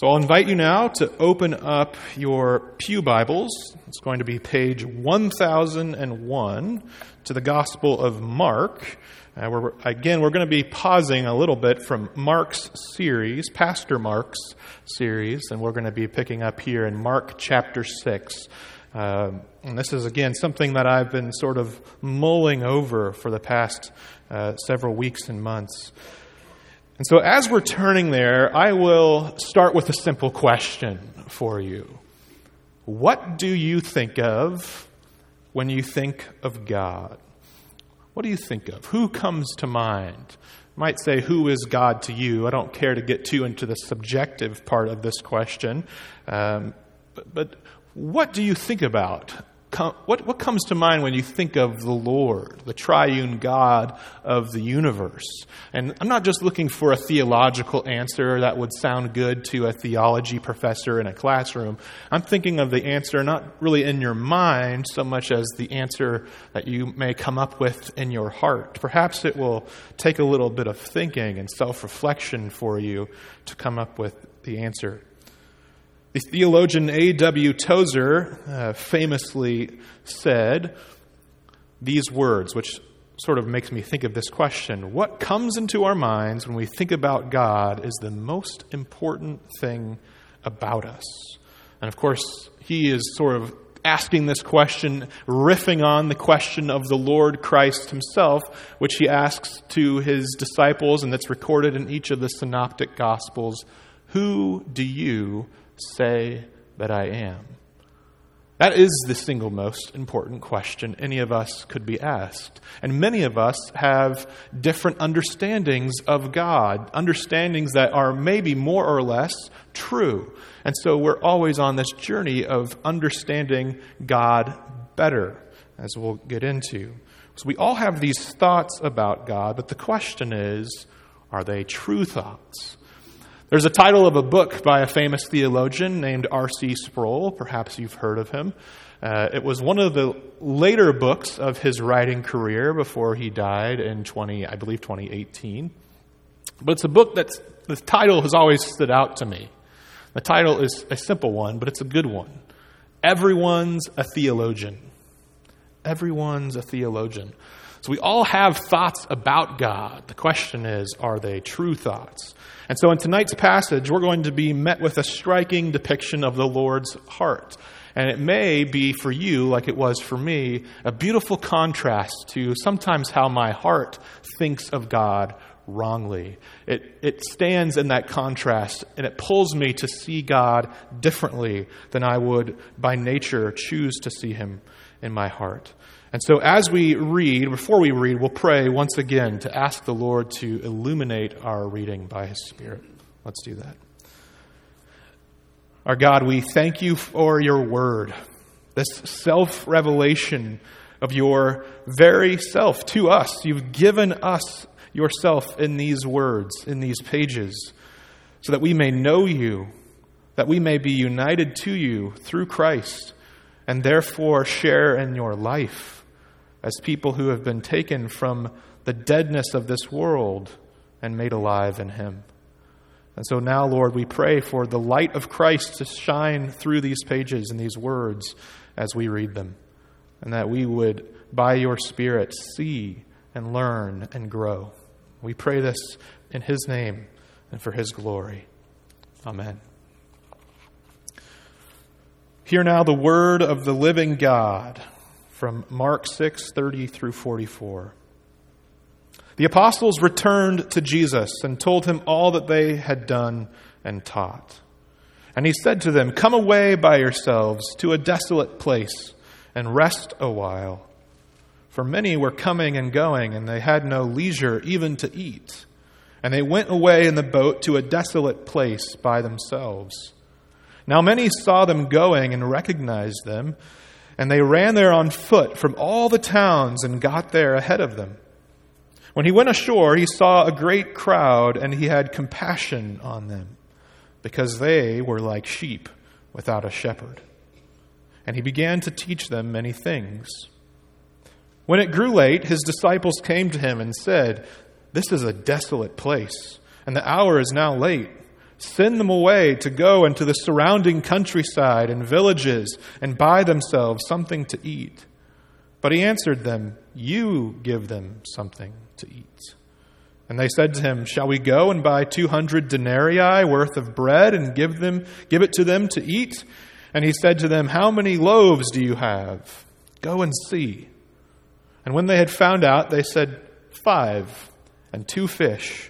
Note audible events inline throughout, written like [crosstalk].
So I'll invite you now to open up your Pew Bibles. It's going to be page 1001 to the Gospel of Mark. Uh, we're, again, we're going to be pausing a little bit from Mark's series, Pastor Mark's series, and we're going to be picking up here in Mark chapter 6. Uh, and this is, again, something that I've been sort of mulling over for the past uh, several weeks and months. And so, as we're turning there, I will start with a simple question for you. What do you think of when you think of God? What do you think of? Who comes to mind? You might say, Who is God to you? I don't care to get too into the subjective part of this question. Um, but, but what do you think about what, what comes to mind when you think of the Lord, the triune God of the universe? And I'm not just looking for a theological answer that would sound good to a theology professor in a classroom. I'm thinking of the answer not really in your mind so much as the answer that you may come up with in your heart. Perhaps it will take a little bit of thinking and self reflection for you to come up with the answer. The theologian A.W. Tozer uh, famously said these words, which sort of makes me think of this question What comes into our minds when we think about God is the most important thing about us? And of course, he is sort of asking this question, riffing on the question of the Lord Christ himself, which he asks to his disciples, and that's recorded in each of the synoptic gospels Who do you say that I am? That is the single most important question any of us could be asked. And many of us have different understandings of God, understandings that are maybe more or less true. And so we're always on this journey of understanding God better, as we'll get into. So we all have these thoughts about God, but the question is are they true thoughts? There's a title of a book by a famous theologian named R.C. Sproul. Perhaps you've heard of him. Uh, it was one of the later books of his writing career before he died in 20, I believe, 2018. But it's a book that's the title has always stood out to me. The title is a simple one, but it's a good one. Everyone's a theologian. Everyone's a theologian. So we all have thoughts about God. The question is, are they true thoughts? And so in tonight's passage, we're going to be met with a striking depiction of the Lord's heart. And it may be for you, like it was for me, a beautiful contrast to sometimes how my heart thinks of God wrongly. It, it stands in that contrast and it pulls me to see God differently than I would by nature choose to see Him in my heart. And so, as we read, before we read, we'll pray once again to ask the Lord to illuminate our reading by His Spirit. Let's do that. Our God, we thank you for your word, this self revelation of your very self to us. You've given us yourself in these words, in these pages, so that we may know you, that we may be united to you through Christ, and therefore share in your life as people who have been taken from the deadness of this world and made alive in Him. And so now, Lord, we pray for the light of Christ to shine through these pages and these words as we read them, and that we would, by your Spirit, see and learn and grow. We pray this in His name and for His glory. Amen. Hear now the word of the living God from Mark 6 30 through 44. The apostles returned to Jesus and told him all that they had done and taught. And he said to them, Come away by yourselves to a desolate place and rest a while. For many were coming and going, and they had no leisure even to eat. And they went away in the boat to a desolate place by themselves. Now many saw them going and recognized them and they ran there on foot from all the towns and got there ahead of them. When he went ashore, he saw a great crowd, and he had compassion on them, because they were like sheep without a shepherd. And he began to teach them many things. When it grew late, his disciples came to him and said, This is a desolate place, and the hour is now late. Send them away to go into the surrounding countryside and villages and buy themselves something to eat. But he answered them, You give them something to eat. And they said to him, Shall we go and buy two hundred denarii worth of bread and give them give it to them to eat? And he said to them, How many loaves do you have? Go and see. And when they had found out, they said, Five, and two fish.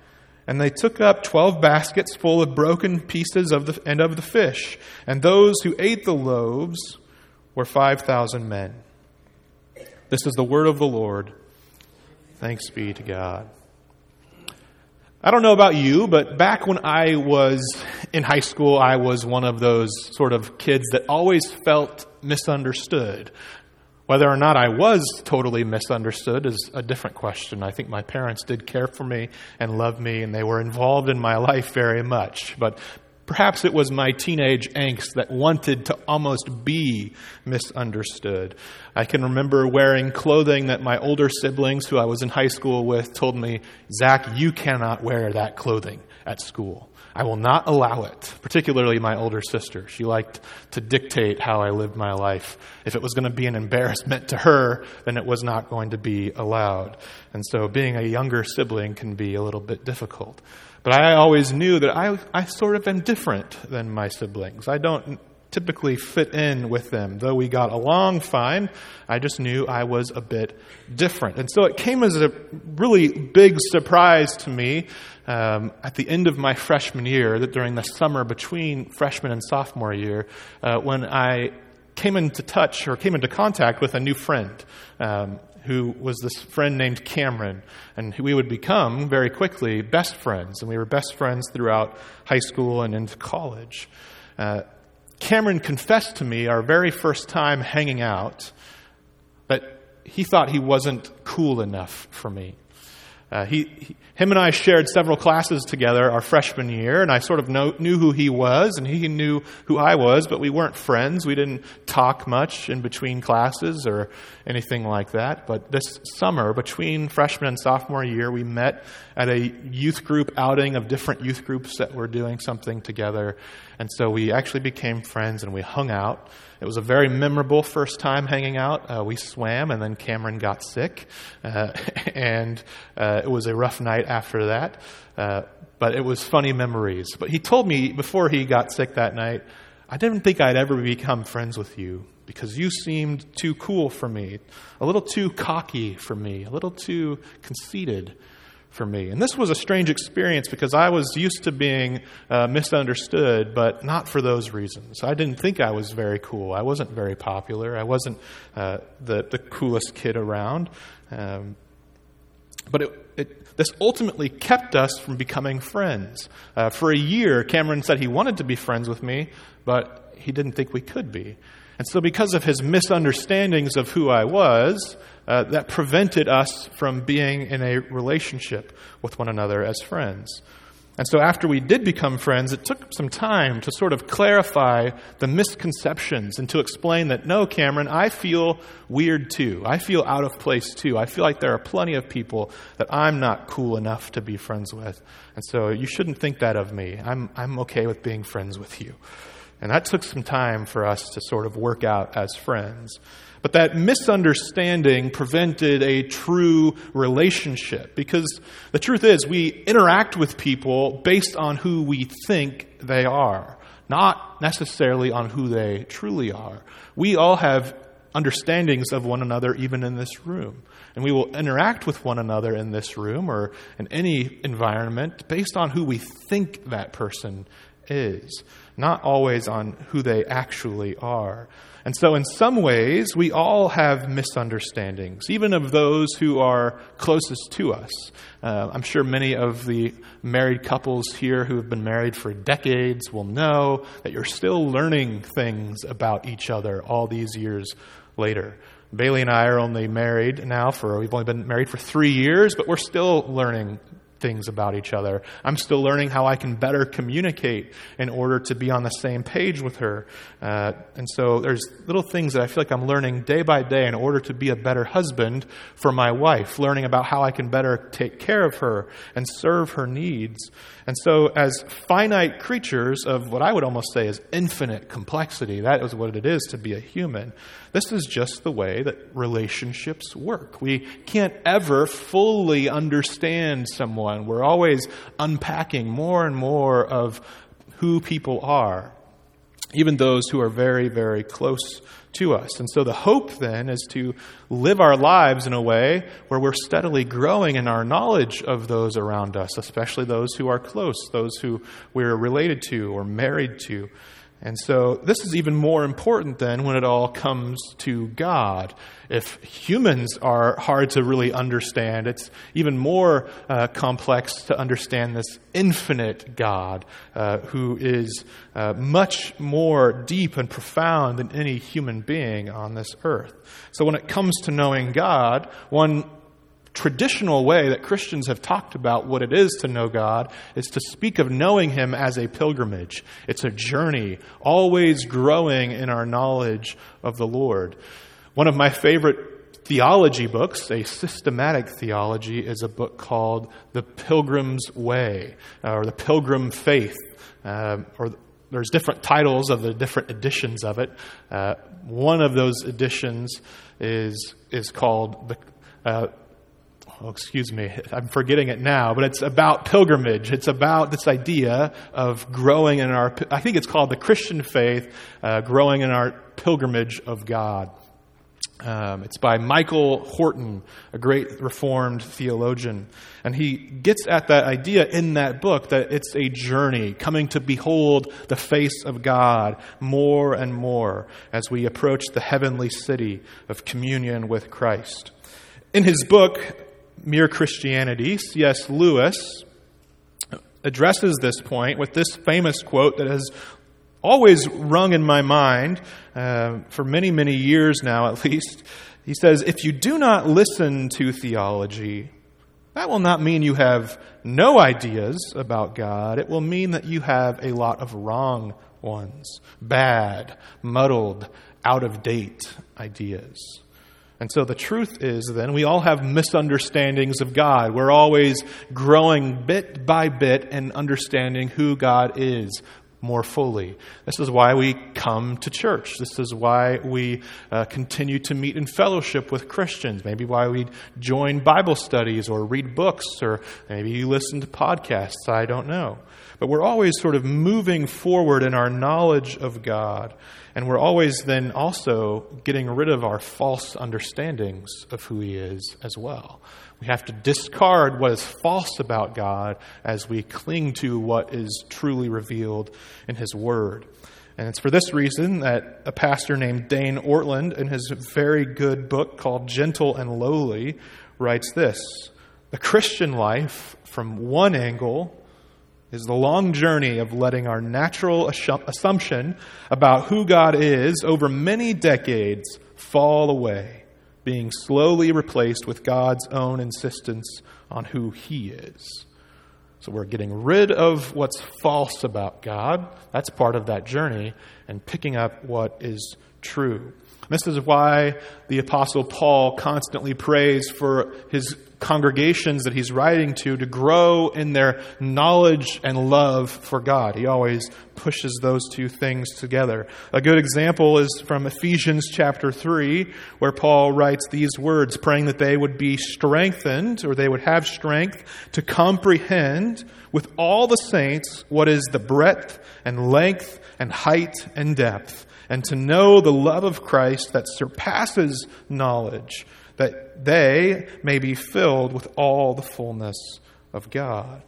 And they took up twelve baskets full of broken pieces of the, and of the fish. And those who ate the loaves were 5,000 men. This is the word of the Lord. Thanks be to God. I don't know about you, but back when I was in high school, I was one of those sort of kids that always felt misunderstood. Whether or not I was totally misunderstood is a different question. I think my parents did care for me and love me, and they were involved in my life very much. But perhaps it was my teenage angst that wanted to almost be misunderstood. I can remember wearing clothing that my older siblings, who I was in high school with, told me, Zac, you cannot wear that clothing at school. I will not allow it, particularly my older sister. She liked to dictate how I lived my life. If it was going to be an embarrassment to her, then it was not going to be allowed. And so being a younger sibling can be a little bit difficult. But I always knew that I, I sort of am different than my siblings. I don't typically fit in with them. Though we got along fine, I just knew I was a bit different. And so it came as a really big surprise to me um, at the end of my freshman year, that during the summer between freshman and sophomore year, uh, when I came into touch or came into contact with a new friend. Um, who was this friend named Cameron, and we would become very quickly best friends, and we were best friends throughout high school and into college. Uh, Cameron confessed to me our very first time hanging out that he thought he wasn't cool enough for me. Uh, he, he, him and I shared several classes together our freshman year, and I sort of know, knew who he was, and he knew who I was, but we weren't friends. We didn't talk much in between classes or anything like that. But this summer, between freshman and sophomore year, we met at a youth group outing of different youth groups that were doing something together. And so we actually became friends and we hung out. It was a very memorable first time hanging out. Uh, we swam, and then Cameron got sick, uh, [laughs] and uh, it was a rough night after that. Uh, but it was funny memories. But he told me before he got sick that night, I didn't think I'd ever become friends with you because you seemed too cool for me, a little too cocky for me, a little too conceited for me. And this was a strange experience because I was used to being uh, misunderstood, but not for those reasons. I didn't think I was very cool. I wasn't very popular. I wasn't uh, the, the coolest kid around. Um, but it, this ultimately kept us from becoming friends. Uh, for a year, Cameron said he wanted to be friends with me, but he didn't think we could be. And so, because of his misunderstandings of who I was, uh, that prevented us from being in a relationship with one another as friends. And so, after we did become friends, it took some time to sort of clarify the misconceptions and to explain that no, Cameron, I feel weird too. I feel out of place too. I feel like there are plenty of people that I'm not cool enough to be friends with. And so, you shouldn't think that of me. I'm, I'm okay with being friends with you. And that took some time for us to sort of work out as friends. But that misunderstanding prevented a true relationship because the truth is we interact with people based on who we think they are, not necessarily on who they truly are. We all have understandings of one another even in this room. And we will interact with one another in this room or in any environment based on who we think that person is, not always on who they actually are. And so, in some ways, we all have misunderstandings, even of those who are closest to us. Uh, I'm sure many of the married couples here who have been married for decades will know that you're still learning things about each other all these years later. Bailey and I are only married now for, we've only been married for three years, but we're still learning things about each other. I'm still learning how I can better communicate in order to be on the same page with her. Uh, and so there's little things that I feel like I'm learning day by day in order to be a better husband for my wife, learning about how I can better take care of her and serve her needs. And so, as finite creatures of what I would almost say is infinite complexity, that is what it is to be a human. This is just the way that relationships work. We can't ever fully understand someone. We're always unpacking more and more of who people are, even those who are very, very close to us. And so the hope then is to live our lives in a way where we're steadily growing in our knowledge of those around us, especially those who are close, those who we're related to or married to. And so this is even more important than when it all comes to God. If humans are hard to really understand, it's even more uh, complex to understand this infinite God uh, who is uh, much more deep and profound than any human being on this earth. So when it comes to knowing God, one traditional way that Christians have talked about what it is to know God is to speak of knowing Him as a pilgrimage. It's a journey, always growing in our knowledge of the Lord. One of my favorite theology books, a systematic theology, is a book called The Pilgrim's Way, uh, or The Pilgrim Faith, uh, or there's different titles of the different editions of it. Uh, one of those editions is is called the uh, oh, excuse me, I'm forgetting it now, but it's about pilgrimage. It's about this idea of growing in our, I think it's called the Christian faith, uh, growing in our pilgrimage of God. Um, it's by Michael Horton, a great Reformed theologian. And he gets at that idea in that book that it's a journey, coming to behold the face of God more and more as we approach the heavenly city of communion with Christ. In his book, Mere Christianity, C.S. Lewis addresses this point with this famous quote that has always rung in my mind uh, for many, many years now, at least. He says, If you do not listen to theology, that will not mean you have no ideas about God. It will mean that you have a lot of wrong ones, bad, muddled, out of date ideas. And so the truth is then we all have misunderstandings of God. We're always growing bit by bit and understanding who God is more fully. This is why we come to church. This is why we uh, continue to meet in fellowship with Christians. Maybe why we join Bible studies or read books or maybe you listen to podcasts. I don't know. But we're always sort of moving forward in our knowledge of God. And we're always then also getting rid of our false understandings of who He is as well. We have to discard what is false about God as we cling to what is truly revealed in His Word. And it's for this reason that a pastor named Dane Ortlund, in his very good book called Gentle and Lowly, writes this The Christian life, from one angle, is the long journey of letting our natural assumption about who God is over many decades fall away, being slowly replaced with God's own insistence on who He is. So we're getting rid of what's false about God. That's part of that journey, and picking up what is true. This is why the Apostle Paul constantly prays for his congregations that he's writing to to grow in their knowledge and love for God. He always pushes those two things together. A good example is from Ephesians chapter 3, where Paul writes these words, praying that they would be strengthened, or they would have strength to comprehend with all the saints what is the breadth and length and height and depth and to know the love of Christ that surpasses knowledge, that they may be filled with all the fullness of God.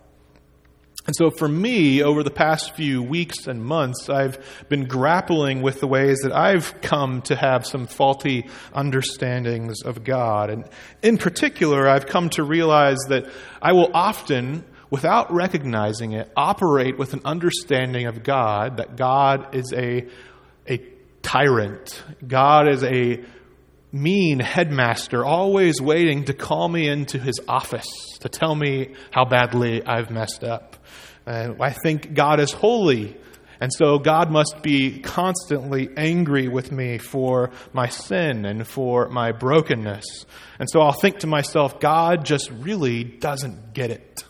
And so for me, over the past few weeks and months, I've been grappling with the ways that I've come to have some faulty understandings of God. And in particular, I've come to realize that I will often, without recognizing it, operate with an understanding of God that God is a, tyrant. God is a mean headmaster, always waiting to call me into his office to tell me how badly I've messed up. And I think God is holy. And so God must be constantly angry with me for my sin and for my brokenness. And so I'll think to myself, God just really doesn't get it.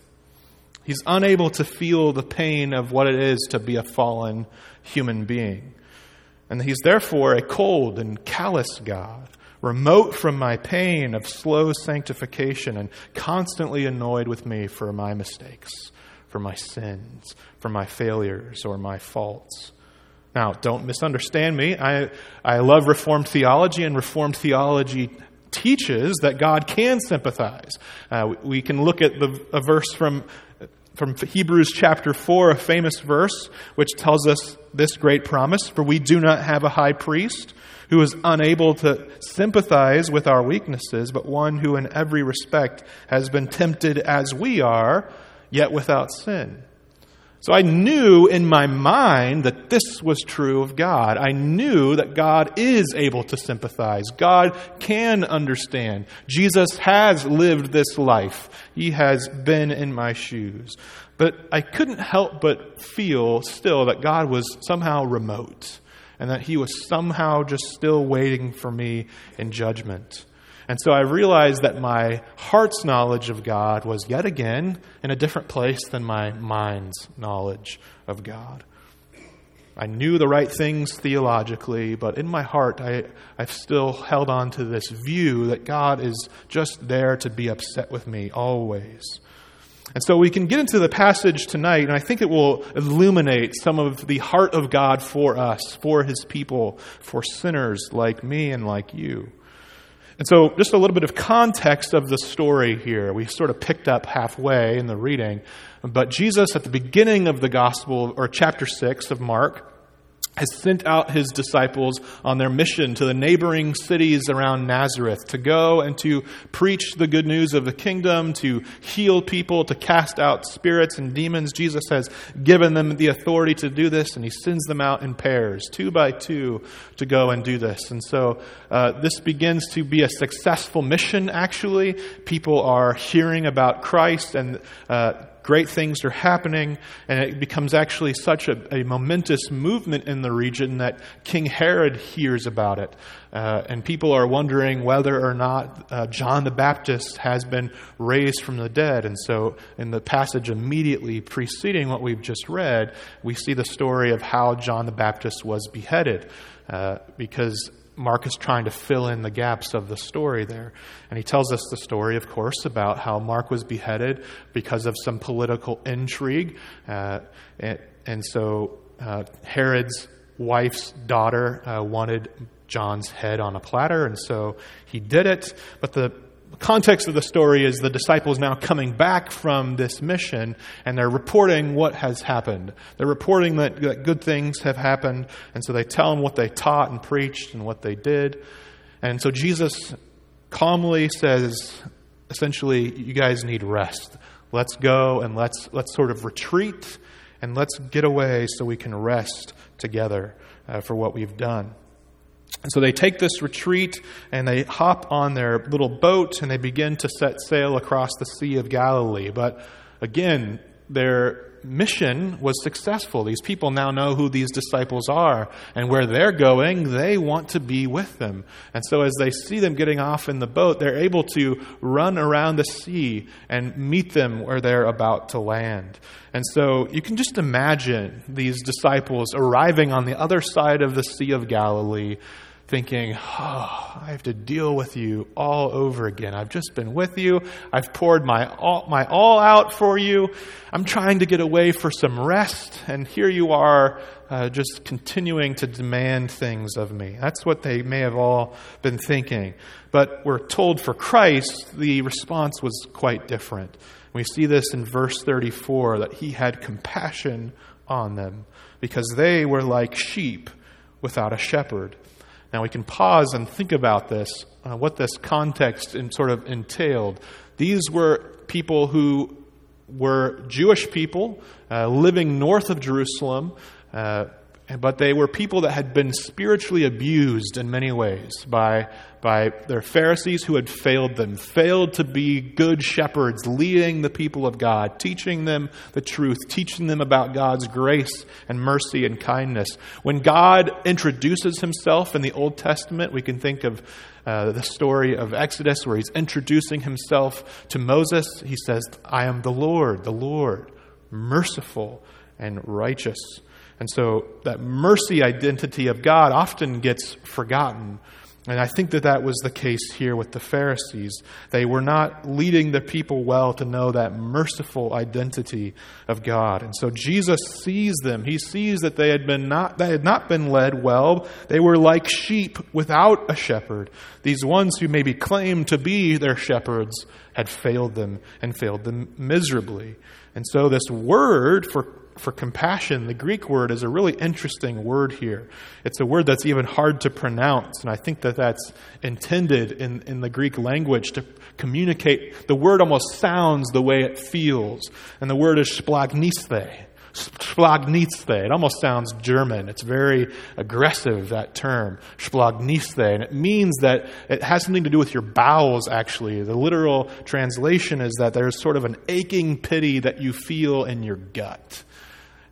He's unable to feel the pain of what it is to be a fallen human being. And he's therefore a cold and callous God remote from my pain of slow sanctification and constantly annoyed with me for my mistakes, for my sins, for my failures or my faults. Now, don't misunderstand me. I, I love Reformed theology, and Reformed theology teaches that God can sympathize. Uh, we, can look at the, a verse from from Hebrews chapter 4, a famous verse, which tells us this great promise For we do not have a high priest who is unable to sympathize with our weaknesses, but one who in every respect has been tempted as we are, yet without sin. So I knew in my mind that this was true of God. I knew that God is able to sympathize. God can understand. Jesus has lived this life. He has been in my shoes. But I couldn't help but feel still that God was somehow remote and that he was somehow just still waiting for me in judgment. And so I realized that my heart's knowledge of God was yet again in a different place than my mind's knowledge of God. I knew the right things theologically, but in my heart, I, I've still held on to this view that God is just there to be upset with me always. And so we can get into the passage tonight, and I think it will illuminate some of the heart of God for us, for his people, for sinners like me and like you. And so, just a little bit of context of the story here. We sort of picked up halfway in the reading. But Jesus, at the beginning of the Gospel, or chapter 6 of Mark, has sent out his disciples on their mission to the neighboring cities around Nazareth to go and to preach the good news of the kingdom, to heal people, to cast out spirits and demons. Jesus has given them the authority to do this, and he sends them out in pairs, two by two, to go and do this. And so uh, this begins to be a successful mission, actually. People are hearing about Christ and uh, great things are happening, and it becomes actually such a, a momentous movement in the region that King Herod hears about it. Uh, and people are wondering whether or not uh, John the Baptist has been raised from the dead. And so, in the passage immediately preceding what we've just read, we see the story of how John the Baptist was beheaded. Uh, because Mark is trying to fill in the gaps of the story there. And he tells us the story, of course, about how Mark was beheaded because of some political intrigue. Uh, and, and, so uh, Herod's wife's daughter uh, wanted John's head on a platter, and so he did it. But the the context of the story is the disciples now coming back from this mission and they're reporting what has happened. They're reporting that, that good things have happened, and so they tell them what they taught and preached and what they did. And so Jesus calmly says, essentially, you guys need rest. Let's go and let's, let's sort of retreat and let's get away so we can rest together uh, for what we've done. And so they take this retreat and they hop on their little boat and they begin to set sail across the Sea of Galilee. But again, their mission was successful. These people now know who these disciples are, and where they're going, they want to be with them. And so, as they see them getting off in the boat, they're able to run around the sea and meet them where they're about to land. And so, you can just imagine these disciples arriving on the other side of the Sea of Galilee thinking, oh, I have to deal with you all over again. I've just been with you. I've poured my all, my all out for you. I'm trying to get away for some rest, and here you are uh, just continuing to demand things of me. That's what they may have all been thinking. But we're told for Christ, the response was quite different. We see this in verse 34 that he had compassion on them because they were like sheep without a shepherd. Now we can pause and think about this, uh, what this context in sort of entailed. These were people who were Jewish people uh, living north of Jerusalem. Uh, but they were people that had been spiritually abused in many ways by, by their Pharisees who had failed them, failed to be good shepherds, leading the people of God, teaching them the truth, teaching them about God's grace and mercy and kindness. When God introduces himself in the Old Testament, we can think of uh, the story of Exodus where he's introducing himself to Moses. He says, I am the Lord, the Lord, merciful and righteous. And so that mercy identity of God often gets forgotten. And I think that that was the case here with the Pharisees. They were not leading the people well to know that merciful identity of God. And so Jesus sees them. He sees that they had been not they had not been led well. They were like sheep without a shepherd. These ones who maybe claimed to be their shepherds had failed them and failed them miserably. And so this word for for compassion, the Greek word is a really interesting word here. It's a word that's even hard to pronounce, and I think that that's intended in, in the Greek language to communicate. The word almost sounds the way it feels, and the word is splagniste. Splagnisthe. It almost sounds German. It's very aggressive, that term, Splagniste. And it means that it has something to do with your bowels, actually. The literal translation is that there's sort of an aching pity that you feel in your gut.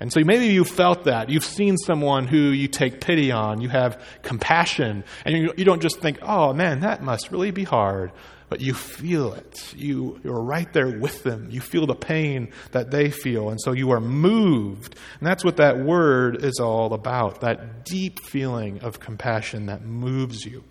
And so maybe you felt that. You've seen someone who you take pity on, you have compassion, and you, you don't just think, oh man, that must really be hard. But you feel it. You, you're right there with them. You feel the pain that they feel. And so you are moved. And that's what that word is all about that deep feeling of compassion that moves you.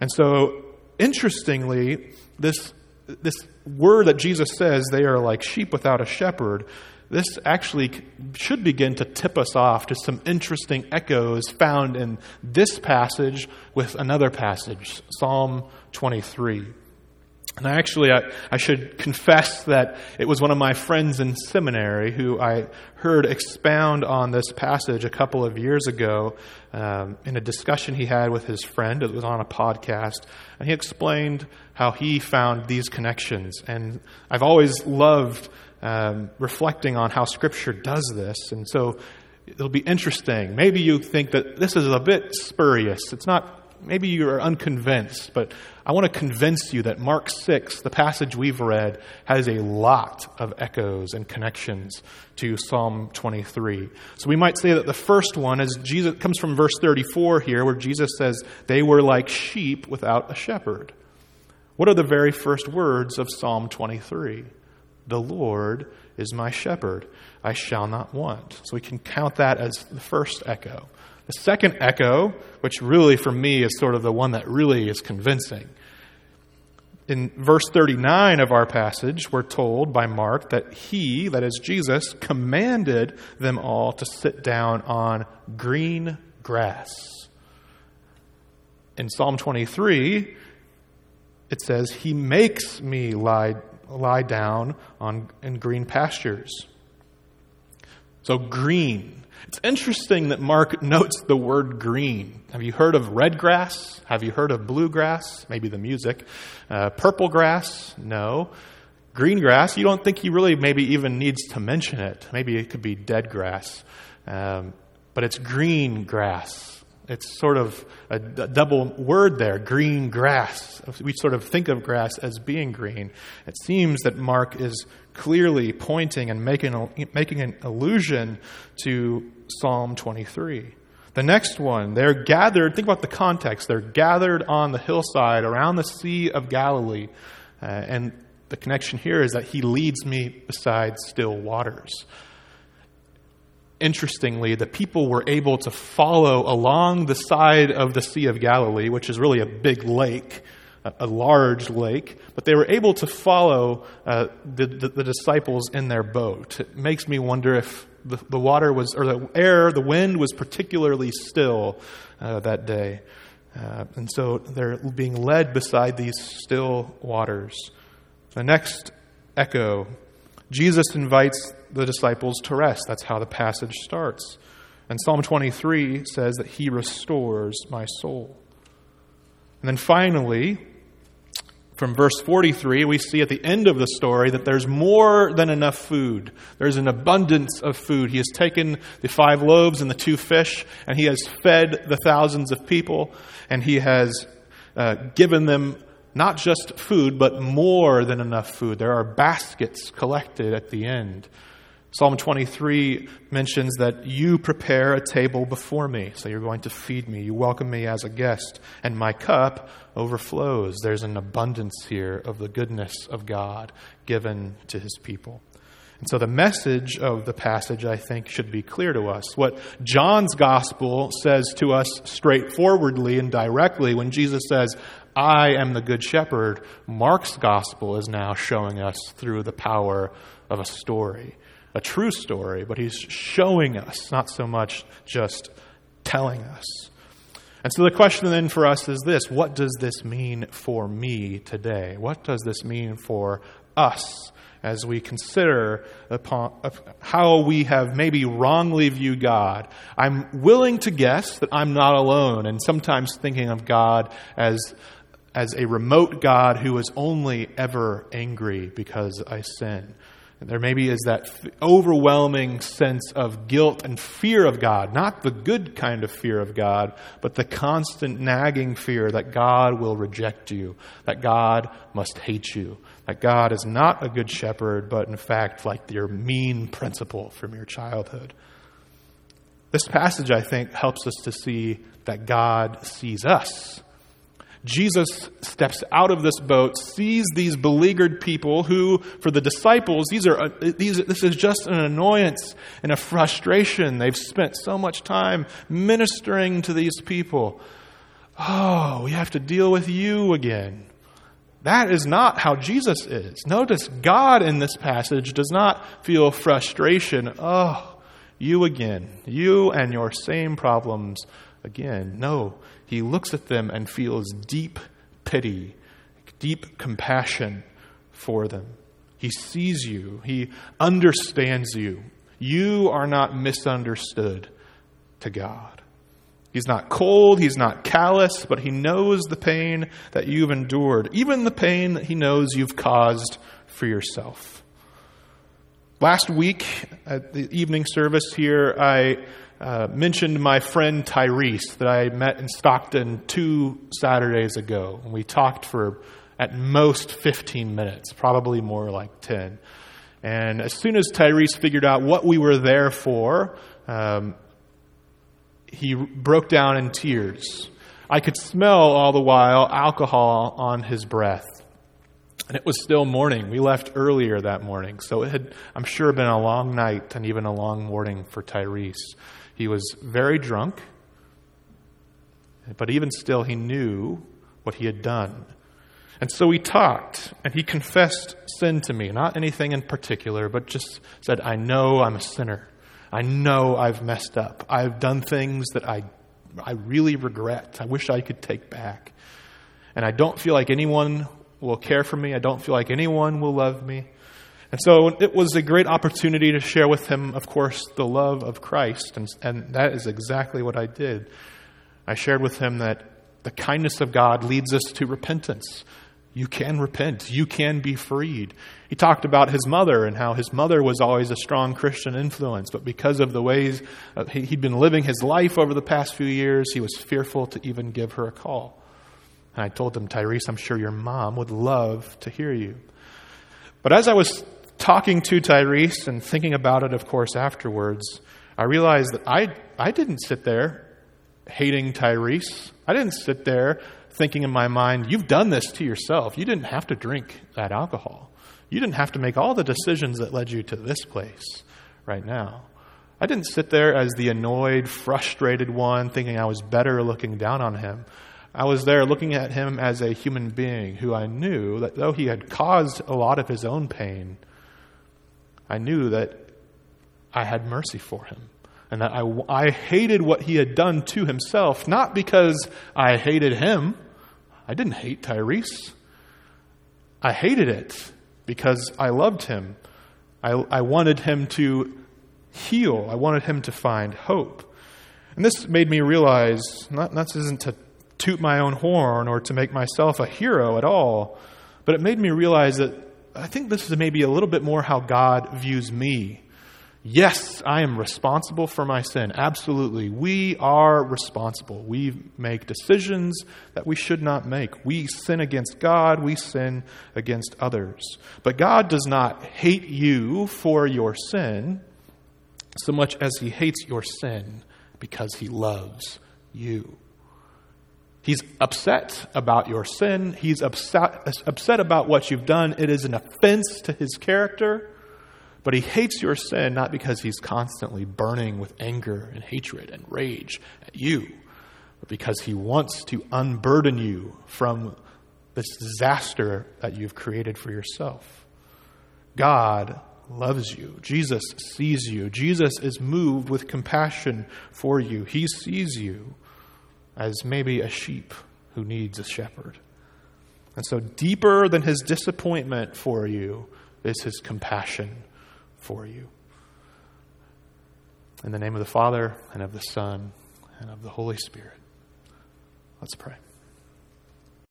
And so, interestingly, this, this word that Jesus says, they are like sheep without a shepherd, this actually should begin to tip us off to some interesting echoes found in this passage with another passage, Psalm 23. And I actually, I, I, should confess that it was one of my friends in seminary who I heard expound on this passage a couple of years ago um, in a discussion he had with his friend. It was on a podcast. And he explained how he found these connections. And I've always loved um, reflecting on how Scripture does this. And so it'll be interesting. Maybe you think that this is a bit spurious. It's not, maybe you're unconvinced, but I want to convince you that Mark 6, the passage we've read, has a lot of echoes and connections to Psalm 23. So we might say that the first one is Jesus comes from verse 34 here, where Jesus says, They were like sheep without a shepherd. What are the very first words of Psalm 23? The Lord is my shepherd. I shall not want. So we can count that as the first echo. The second echo, which really for me is sort of the one that really is convincing. In verse 39 of our passage, we're told by Mark that he, that is Jesus, commanded them all to sit down on green grass. In Psalm 23, it says, He makes me lie lie down on, in green pastures. So, green. It's interesting that Mark [laughs] notes the word green. Have you heard of red grass? Have you heard of blue grass? Maybe the music. Uh, purple grass? No. Green grass, you don't think he really maybe even needs to mention it. Maybe it could be dead grass. Um, but it's green grass. It's sort of a, double word there, green grass. We sort of think of grass as being green. It seems that Mark is clearly pointing and making, a, making an allusion to Psalm 23. The next one, they're gathered, think about the context. They're gathered on the hillside around the Sea of Galilee. Uh, and the connection here is that he leads me beside still waters interestingly, the people were able to follow along the side of the Sea of Galilee, which is really a big lake, a, large lake, but they were able to follow uh, the, the, the, disciples in their boat. It makes me wonder if the, the, water was, or the air, the wind was particularly still uh, that day. Uh, and so they're being led beside these still waters. The next echo Jesus invites the disciples to rest. That's how the passage starts. And Psalm 23 says that he restores my soul. And then finally, from verse 43, we see at the end of the story that there's more than enough food. There's an abundance of food. He has taken the five loaves and the two fish, and he has fed the thousands of people, and he has uh, given them not just food, but more than enough food. There are baskets collected at the end. Psalm 23 mentions that you prepare a table before me, so you're going to feed me. You welcome me as a guest, and my cup overflows. There's an abundance here of the goodness of God given to his people. And so the message of the passage, I think, should be clear to us. What John's gospel says to us straightforwardly and directly when Jesus says, I am the good shepherd, Mark's gospel is now showing us through the power of a story a true story, but he's showing us, not so much just telling us. And so the question then for us is this what does this mean for me today? What does this mean for us as we consider upon, how we have maybe wrongly viewed God? I'm willing to guess that I'm not alone and sometimes thinking of God as, as a remote God who is only ever angry because I sin. There maybe is that overwhelming sense of guilt and fear of God, not the good kind of fear of God, but the constant nagging fear that God will reject you, that God must hate you, that God is not a good shepherd, but in fact like your mean principal from your childhood. This passage, I think, helps us to see that God sees us Jesus steps out of this boat, sees these beleaguered people who, for the disciples, these are, uh, these, this is just an annoyance and a frustration. They've spent so much time ministering to these people. Oh, we have to deal with you again. That is not how Jesus is. Notice God in this passage does not feel frustration. Oh, you again. You and your same problems again. No, he looks at them and feels deep pity, deep compassion for them. He sees you, he understands you. You are not misunderstood to God. He's not cold, he's not callous, but he knows the pain that you've endured, even the pain that he knows you've caused for yourself. Last week at the evening service here, I uh, mentioned my friend Tyrese that I met in Stockton two Saturdays ago. And we talked for at most 15 minutes, probably more like 10. And as soon as Tyrese figured out what we were there for, um, he broke down in tears. I could smell all the while alcohol on his breath. And it was still morning. We left earlier that morning. So it had, I'm sure, been a long night and even a long morning for Tyrese. He was very drunk, but even still, he knew what he had done. And so we talked, and he confessed sin to me. Not anything in particular, but just said, I know I'm a sinner. I know I've messed up. I've done things that I, I really regret. I wish I could take back. And I don't feel like anyone will care for me. I don't feel like anyone will love me. And so it was a great opportunity to share with him, of course, the love of Christ. And, and that is exactly what I did. I shared with him that the kindness of God leads us to repentance. You can repent. You can be freed. He talked about his mother and how his mother was always a strong Christian influence, but because of the ways uh, he'd been living his life over the past few years, he was fearful to even give her a call. And I told him, Tyrese, I'm sure your mom would love to hear you. But as I was talking to Tyrese and thinking about it, of course, afterwards, I realized that I, I didn't sit there hating Tyrese. I didn't sit there thinking in my mind, you've done this to yourself. You didn't have to drink that alcohol. You didn't have to make all the decisions that led you to this place right now. I didn't sit there as the annoyed, frustrated one thinking I was better looking down on him. I was there looking at him as a human being who I knew that though he had caused a lot of his own pain, I knew that I had mercy for him and that I, I hated what he had done to himself, not because I hated him. I didn't hate Tyrese. I hated it because I loved him I, I wanted him to heal. I wanted him to find hope. And this made me realize not, not this isn't to toot my own horn or to make myself a hero at all, but it made me realize that I think this is maybe a little bit more how God views me. Yes, I am responsible for my sin. Absolutely. We are responsible. We make decisions that we should not make. We sin against God. We sin against others. But God does not hate you for your sin so much as he hates your sin because he loves you. He's upset about your sin. He's upset, upset about what you've done. It is an offense to his character. But he hates your sin not because he's constantly burning with anger and hatred and rage at you, but because he wants to unburden you from this disaster that you've created for yourself. God loves you. Jesus sees you. Jesus is moved with compassion for you. He sees you as maybe a sheep who needs a shepherd. And so, deeper than his disappointment for you is his compassion for you. In the name of the Father, and of the Son, and of the Holy Spirit, let's pray.